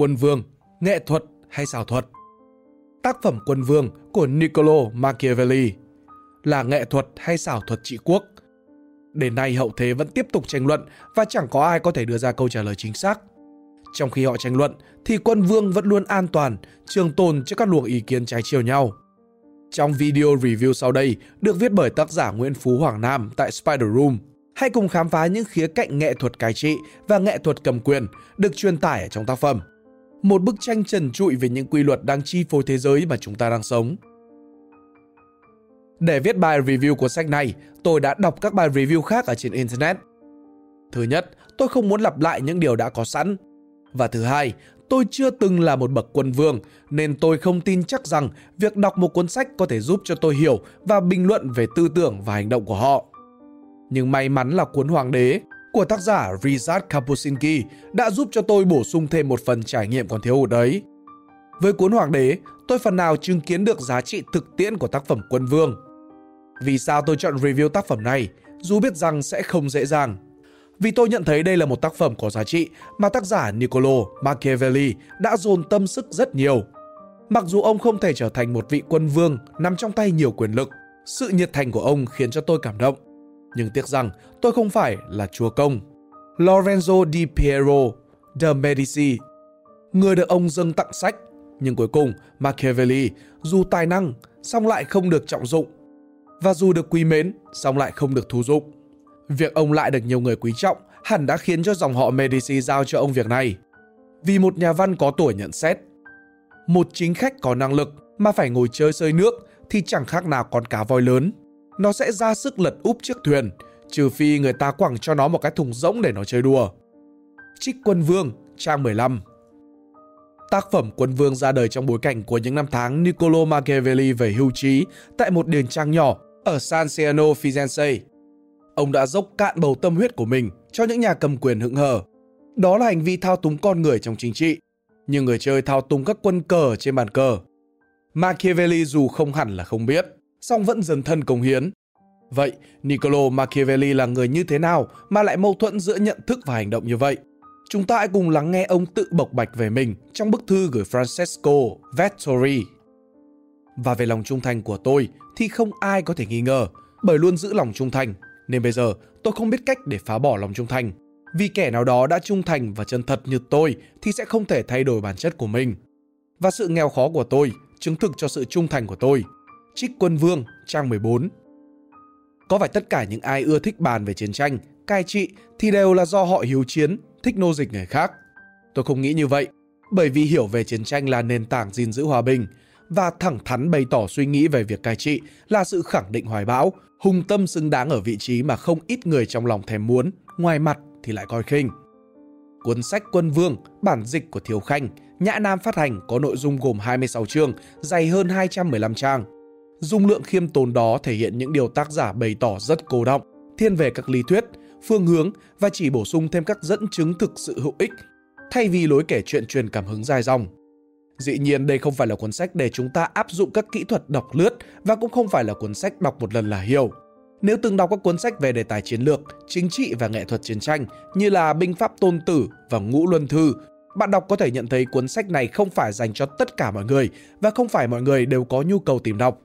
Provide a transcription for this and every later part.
Quân Vương, nghệ thuật hay xảo thuật? Tác phẩm Quân Vương của Niccolo Machiavelli là nghệ thuật hay xảo thuật trị quốc? Đến nay hậu thế vẫn tiếp tục tranh luận và chẳng có ai có thể đưa ra câu trả lời chính xác. Trong khi họ tranh luận thì quân vương vẫn luôn an toàn, trường tồn trước các luồng ý kiến trái chiều nhau. Trong video review sau đây được viết bởi tác giả Nguyễn Phú Hoàng Nam tại Spider Room, hãy cùng khám phá những khía cạnh nghệ thuật cai trị và nghệ thuật cầm quyền được truyền tải ở trong tác phẩm. Một bức tranh trần trụi về những quy luật đang chi phối thế giới mà chúng ta đang sống. Để viết bài review của sách này, tôi đã đọc các bài review khác ở trên Internet. Thứ nhất, tôi không muốn lặp lại những điều đã có sẵn. Và thứ hai, tôi chưa từng là một bậc quân vương nên tôi không tin chắc rằng việc đọc một cuốn sách có thể giúp cho tôi hiểu và bình luận về tư tưởng và hành động của họ. Nhưng may mắn là cuốn Hoàng đế của tác giả Rizat Kapuscinski đã giúp cho tôi bổ sung thêm một phần trải nghiệm còn thiếu hụt đấy. Với cuốn Hoàng đế, tôi phần nào chứng kiến được giá trị thực tiễn của tác phẩm Quân Vương. Vì sao tôi chọn review tác phẩm này, dù biết rằng sẽ không dễ dàng? Vì tôi nhận thấy đây là một tác phẩm có giá trị mà tác giả Niccolo Machiavelli đã dồn tâm sức rất nhiều. Mặc dù ông không thể trở thành một vị quân vương nằm trong tay nhiều quyền lực, sự nhiệt thành của ông khiến cho tôi cảm động. Nhưng tiếc rằng tôi không phải là chúa công. Lorenzo di Piero de Medici, người được ông dâng tặng sách, nhưng cuối cùng Machiavelli dù tài năng song lại không được trọng dụng và dù được quý mến song lại không được thú dụng. Việc ông lại được nhiều người quý trọng hẳn đã khiến cho dòng họ Medici giao cho ông việc này. Vì một nhà văn có tuổi nhận xét, một chính khách có năng lực mà phải ngồi chơi sơi nước thì chẳng khác nào con cá voi lớn. Nó sẽ ra sức lật úp chiếc thuyền, trừ phi người ta quẳng cho nó một cái thùng rỗng để nó chơi đùa. Trích Quân Vương, trang 15 Tác phẩm Quân Vương ra đời trong bối cảnh của những năm tháng Niccolo Machiavelli về hưu trí tại một điền trang nhỏ ở San Siano, Firenze Ông đã dốc cạn bầu tâm huyết của mình cho những nhà cầm quyền hững hờ. Đó là hành vi thao túng con người trong chính trị, như người chơi thao túng các quân cờ trên bàn cờ. Machiavelli dù không hẳn là không biết, song vẫn dần thân công hiến. Vậy, Niccolo Machiavelli là người như thế nào mà lại mâu thuẫn giữa nhận thức và hành động như vậy? Chúng ta hãy cùng lắng nghe ông tự bộc bạch về mình trong bức thư gửi Francesco Vettori. Và về lòng trung thành của tôi thì không ai có thể nghi ngờ, bởi luôn giữ lòng trung thành nên bây giờ tôi không biết cách để phá bỏ lòng trung thành. Vì kẻ nào đó đã trung thành và chân thật như tôi thì sẽ không thể thay đổi bản chất của mình. Và sự nghèo khó của tôi chứng thực cho sự trung thành của tôi. Trích Quân Vương, trang 14 có phải tất cả những ai ưa thích bàn về chiến tranh, cai trị thì đều là do họ hiếu chiến, thích nô dịch người khác? Tôi không nghĩ như vậy, bởi vì hiểu về chiến tranh là nền tảng gìn giữ hòa bình, và thẳng thắn bày tỏ suy nghĩ về việc cai trị là sự khẳng định hoài bão, hùng tâm xứng đáng ở vị trí mà không ít người trong lòng thèm muốn, ngoài mặt thì lại coi khinh. Cuốn sách Quân Vương, bản dịch của Thiếu Khanh, Nhã Nam phát hành có nội dung gồm 26 chương, dày hơn 215 trang. Dung lượng khiêm tốn đó thể hiện những điều tác giả bày tỏ rất cô động, thiên về các lý thuyết, phương hướng và chỉ bổ sung thêm các dẫn chứng thực sự hữu ích, thay vì lối kể chuyện truyền cảm hứng dài dòng. Dĩ nhiên đây không phải là cuốn sách để chúng ta áp dụng các kỹ thuật đọc lướt và cũng không phải là cuốn sách đọc một lần là hiểu. Nếu từng đọc các cuốn sách về đề tài chiến lược, chính trị và nghệ thuật chiến tranh như là Binh pháp Tôn Tử và Ngũ Luân Thư, bạn đọc có thể nhận thấy cuốn sách này không phải dành cho tất cả mọi người và không phải mọi người đều có nhu cầu tìm đọc.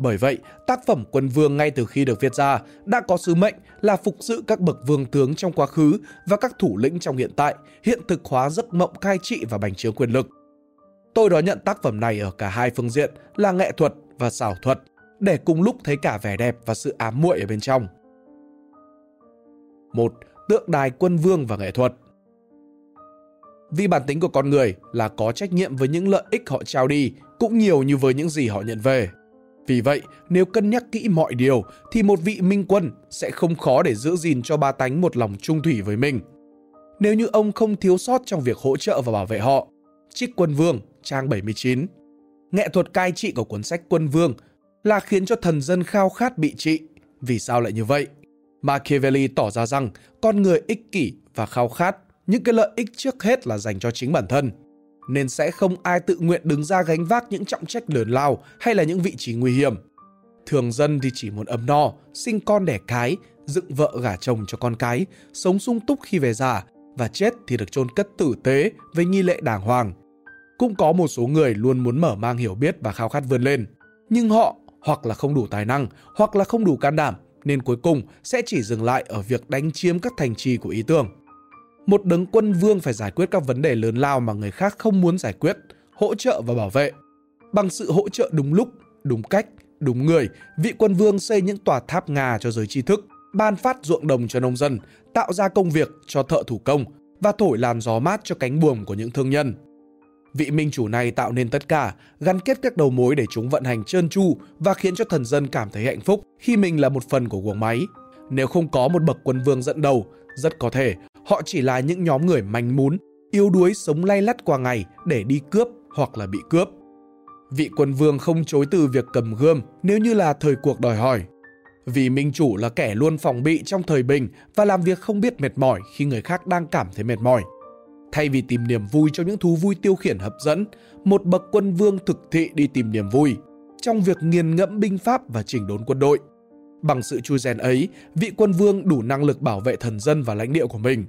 Bởi vậy, tác phẩm Quân Vương ngay từ khi được viết ra đã có sứ mệnh là phục sự các bậc vương tướng trong quá khứ và các thủ lĩnh trong hiện tại, hiện thực hóa giấc mộng cai trị và bành trướng quyền lực. Tôi đón nhận tác phẩm này ở cả hai phương diện là nghệ thuật và xảo thuật để cùng lúc thấy cả vẻ đẹp và sự ám muội ở bên trong. Một Tượng đài quân vương và nghệ thuật Vì bản tính của con người là có trách nhiệm với những lợi ích họ trao đi cũng nhiều như với những gì họ nhận về. Vì vậy, nếu cân nhắc kỹ mọi điều thì một vị minh quân sẽ không khó để giữ gìn cho ba tánh một lòng trung thủy với mình. Nếu như ông không thiếu sót trong việc hỗ trợ và bảo vệ họ, Trích Quân Vương trang 79. Nghệ thuật cai trị của cuốn sách Quân Vương là khiến cho thần dân khao khát bị trị. Vì sao lại như vậy? Machiavelli tỏ ra rằng con người ích kỷ và khao khát những cái lợi ích trước hết là dành cho chính bản thân nên sẽ không ai tự nguyện đứng ra gánh vác những trọng trách lớn lao hay là những vị trí nguy hiểm. Thường dân thì chỉ muốn ấm no, sinh con đẻ cái, dựng vợ gả chồng cho con cái, sống sung túc khi về già và chết thì được chôn cất tử tế với nghi lễ đàng hoàng. Cũng có một số người luôn muốn mở mang hiểu biết và khao khát vươn lên, nhưng họ hoặc là không đủ tài năng, hoặc là không đủ can đảm, nên cuối cùng sẽ chỉ dừng lại ở việc đánh chiếm các thành trì của ý tưởng. Một đấng quân vương phải giải quyết các vấn đề lớn lao mà người khác không muốn giải quyết, hỗ trợ và bảo vệ. Bằng sự hỗ trợ đúng lúc, đúng cách, đúng người, vị quân vương xây những tòa tháp ngà cho giới tri thức, ban phát ruộng đồng cho nông dân, tạo ra công việc cho thợ thủ công và thổi làn gió mát cho cánh buồm của những thương nhân. Vị minh chủ này tạo nên tất cả, gắn kết các đầu mối để chúng vận hành trơn tru và khiến cho thần dân cảm thấy hạnh phúc khi mình là một phần của guồng máy. Nếu không có một bậc quân vương dẫn đầu, rất có thể họ chỉ là những nhóm người manh mún, yếu đuối sống lay lắt qua ngày để đi cướp hoặc là bị cướp. Vị quân vương không chối từ việc cầm gươm nếu như là thời cuộc đòi hỏi. Vì minh chủ là kẻ luôn phòng bị trong thời bình và làm việc không biết mệt mỏi khi người khác đang cảm thấy mệt mỏi. Thay vì tìm niềm vui cho những thú vui tiêu khiển hấp dẫn, một bậc quân vương thực thị đi tìm niềm vui trong việc nghiền ngẫm binh pháp và chỉnh đốn quân đội. Bằng sự chui rèn ấy, vị quân vương đủ năng lực bảo vệ thần dân và lãnh địa của mình.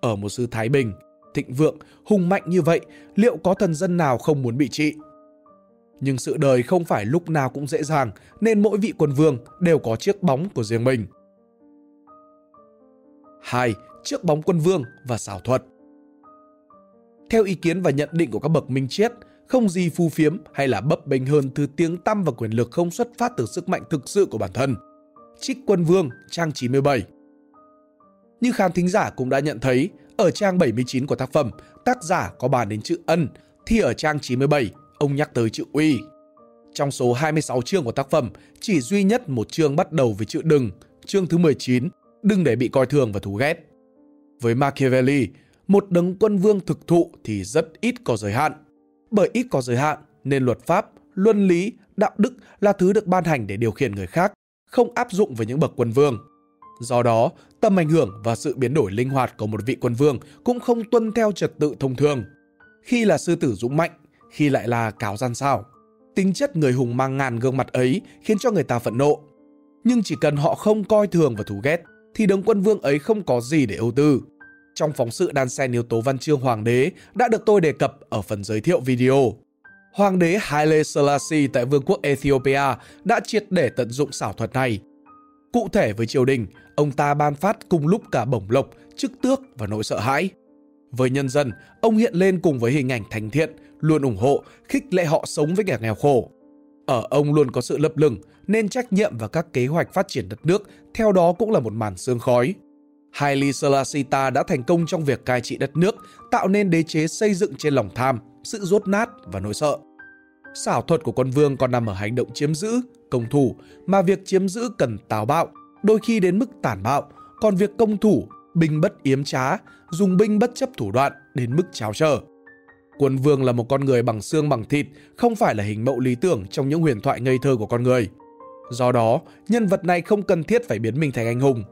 Ở một sư Thái Bình, thịnh vượng, hùng mạnh như vậy, liệu có thần dân nào không muốn bị trị? Nhưng sự đời không phải lúc nào cũng dễ dàng, nên mỗi vị quân vương đều có chiếc bóng của riêng mình. 2. Chiếc bóng quân vương và xảo thuật theo ý kiến và nhận định của các bậc minh triết, không gì phù phiếm hay là bấp bênh hơn thứ tiếng tăm và quyền lực không xuất phát từ sức mạnh thực sự của bản thân. Trích Quân Vương, trang 97 Như khán thính giả cũng đã nhận thấy, ở trang 79 của tác phẩm, tác giả có bàn đến chữ ân, thì ở trang 97, ông nhắc tới chữ uy. Trong số 26 chương của tác phẩm, chỉ duy nhất một chương bắt đầu với chữ đừng, chương thứ 19, đừng để bị coi thường và thù ghét. Với Machiavelli, một đấng quân vương thực thụ thì rất ít có giới hạn. Bởi ít có giới hạn nên luật pháp, luân lý, đạo đức là thứ được ban hành để điều khiển người khác, không áp dụng với những bậc quân vương. Do đó, tầm ảnh hưởng và sự biến đổi linh hoạt của một vị quân vương cũng không tuân theo trật tự thông thường. Khi là sư tử dũng mạnh, khi lại là cáo gian sao. Tính chất người hùng mang ngàn gương mặt ấy khiến cho người ta phẫn nộ. Nhưng chỉ cần họ không coi thường và thù ghét, thì đấng quân vương ấy không có gì để ưu tư trong phóng sự đan xen yếu tố văn chương hoàng đế đã được tôi đề cập ở phần giới thiệu video. Hoàng đế Haile Selassie tại Vương quốc Ethiopia đã triệt để tận dụng xảo thuật này. Cụ thể với triều đình, ông ta ban phát cùng lúc cả bổng lộc, chức tước và nỗi sợ hãi. Với nhân dân, ông hiện lên cùng với hình ảnh thành thiện, luôn ủng hộ, khích lệ họ sống với kẻ nghèo khổ. Ở ông luôn có sự lập lừng, nên trách nhiệm và các kế hoạch phát triển đất nước theo đó cũng là một màn sương khói. Haile Selassie đã thành công trong việc cai trị đất nước, tạo nên đế chế xây dựng trên lòng tham, sự rốt nát và nỗi sợ. Xảo thuật của quân vương còn nằm ở hành động chiếm giữ, công thủ, mà việc chiếm giữ cần táo bạo, đôi khi đến mức tàn bạo, còn việc công thủ, binh bất yếm trá, dùng binh bất chấp thủ đoạn đến mức cháo trở. Quân vương là một con người bằng xương bằng thịt, không phải là hình mẫu lý tưởng trong những huyền thoại ngây thơ của con người. Do đó, nhân vật này không cần thiết phải biến mình thành anh hùng,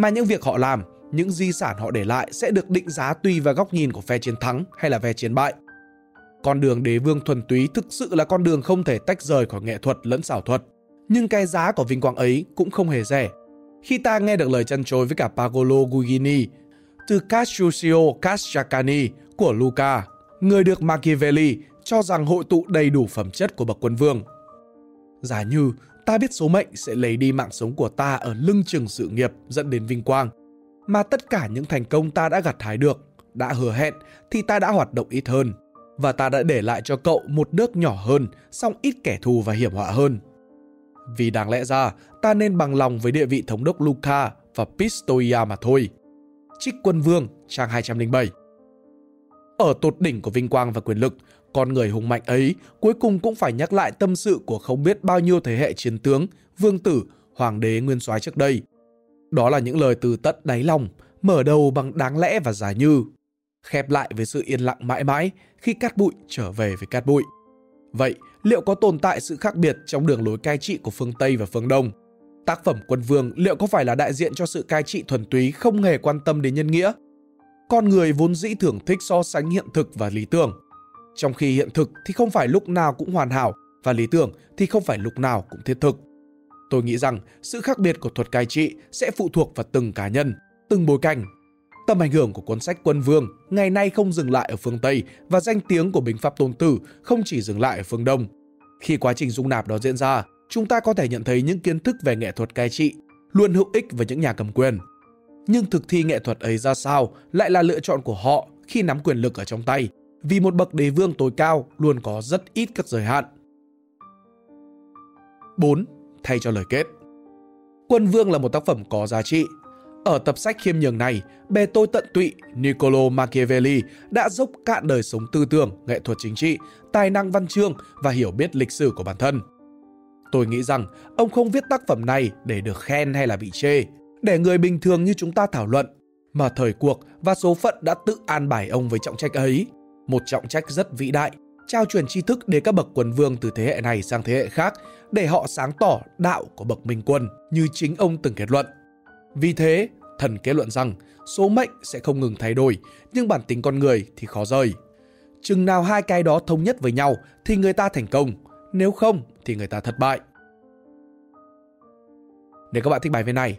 mà những việc họ làm, những di sản họ để lại sẽ được định giá tùy vào góc nhìn của phe chiến thắng hay là phe chiến bại. Con đường đế vương thuần túy thực sự là con đường không thể tách rời khỏi nghệ thuật lẫn xảo thuật. Nhưng cái giá của vinh quang ấy cũng không hề rẻ. Khi ta nghe được lời chăn chối với cả Pagolo Guigini từ Castruccio Casciacani của Luca, người được Machiavelli cho rằng hội tụ đầy đủ phẩm chất của bậc quân vương. Giả như ta biết số mệnh sẽ lấy đi mạng sống của ta ở lưng chừng sự nghiệp dẫn đến vinh quang. Mà tất cả những thành công ta đã gặt hái được, đã hứa hẹn thì ta đã hoạt động ít hơn. Và ta đã để lại cho cậu một nước nhỏ hơn, song ít kẻ thù và hiểm họa hơn. Vì đáng lẽ ra, ta nên bằng lòng với địa vị thống đốc Luca và Pistoia mà thôi. Trích quân vương, trang 207 Ở tột đỉnh của vinh quang và quyền lực, con người hùng mạnh ấy cuối cùng cũng phải nhắc lại tâm sự của không biết bao nhiêu thế hệ chiến tướng, vương tử, hoàng đế nguyên soái trước đây. Đó là những lời từ tận đáy lòng, mở đầu bằng đáng lẽ và giả như, khép lại với sự yên lặng mãi mãi khi cát bụi trở về với cát bụi. Vậy, liệu có tồn tại sự khác biệt trong đường lối cai trị của phương Tây và phương Đông? Tác phẩm Quân Vương liệu có phải là đại diện cho sự cai trị thuần túy không hề quan tâm đến nhân nghĩa? Con người vốn dĩ thưởng thích so sánh hiện thực và lý tưởng, trong khi hiện thực thì không phải lúc nào cũng hoàn hảo và lý tưởng thì không phải lúc nào cũng thiết thực. Tôi nghĩ rằng sự khác biệt của thuật cai trị sẽ phụ thuộc vào từng cá nhân, từng bối cảnh. Tầm ảnh hưởng của cuốn sách Quân Vương ngày nay không dừng lại ở phương Tây và danh tiếng của binh pháp tôn tử không chỉ dừng lại ở phương Đông. Khi quá trình dung nạp đó diễn ra, chúng ta có thể nhận thấy những kiến thức về nghệ thuật cai trị luôn hữu ích với những nhà cầm quyền. Nhưng thực thi nghệ thuật ấy ra sao lại là lựa chọn của họ khi nắm quyền lực ở trong tay, vì một bậc đế vương tối cao luôn có rất ít các giới hạn. 4. Thay cho lời kết Quân Vương là một tác phẩm có giá trị. Ở tập sách khiêm nhường này, bề tôi tận tụy Niccolo Machiavelli đã dốc cạn đời sống tư tưởng, nghệ thuật chính trị, tài năng văn chương và hiểu biết lịch sử của bản thân. Tôi nghĩ rằng ông không viết tác phẩm này để được khen hay là bị chê, để người bình thường như chúng ta thảo luận, mà thời cuộc và số phận đã tự an bài ông với trọng trách ấy. Một trọng trách rất vĩ đại, trao truyền tri thức đến các bậc quân vương từ thế hệ này sang thế hệ khác để họ sáng tỏ đạo của bậc minh quân như chính ông từng kết luận. Vì thế, thần kết luận rằng số mệnh sẽ không ngừng thay đổi, nhưng bản tính con người thì khó rời. Chừng nào hai cái đó thống nhất với nhau thì người ta thành công, nếu không thì người ta thất bại. Nếu các bạn thích bài viết này,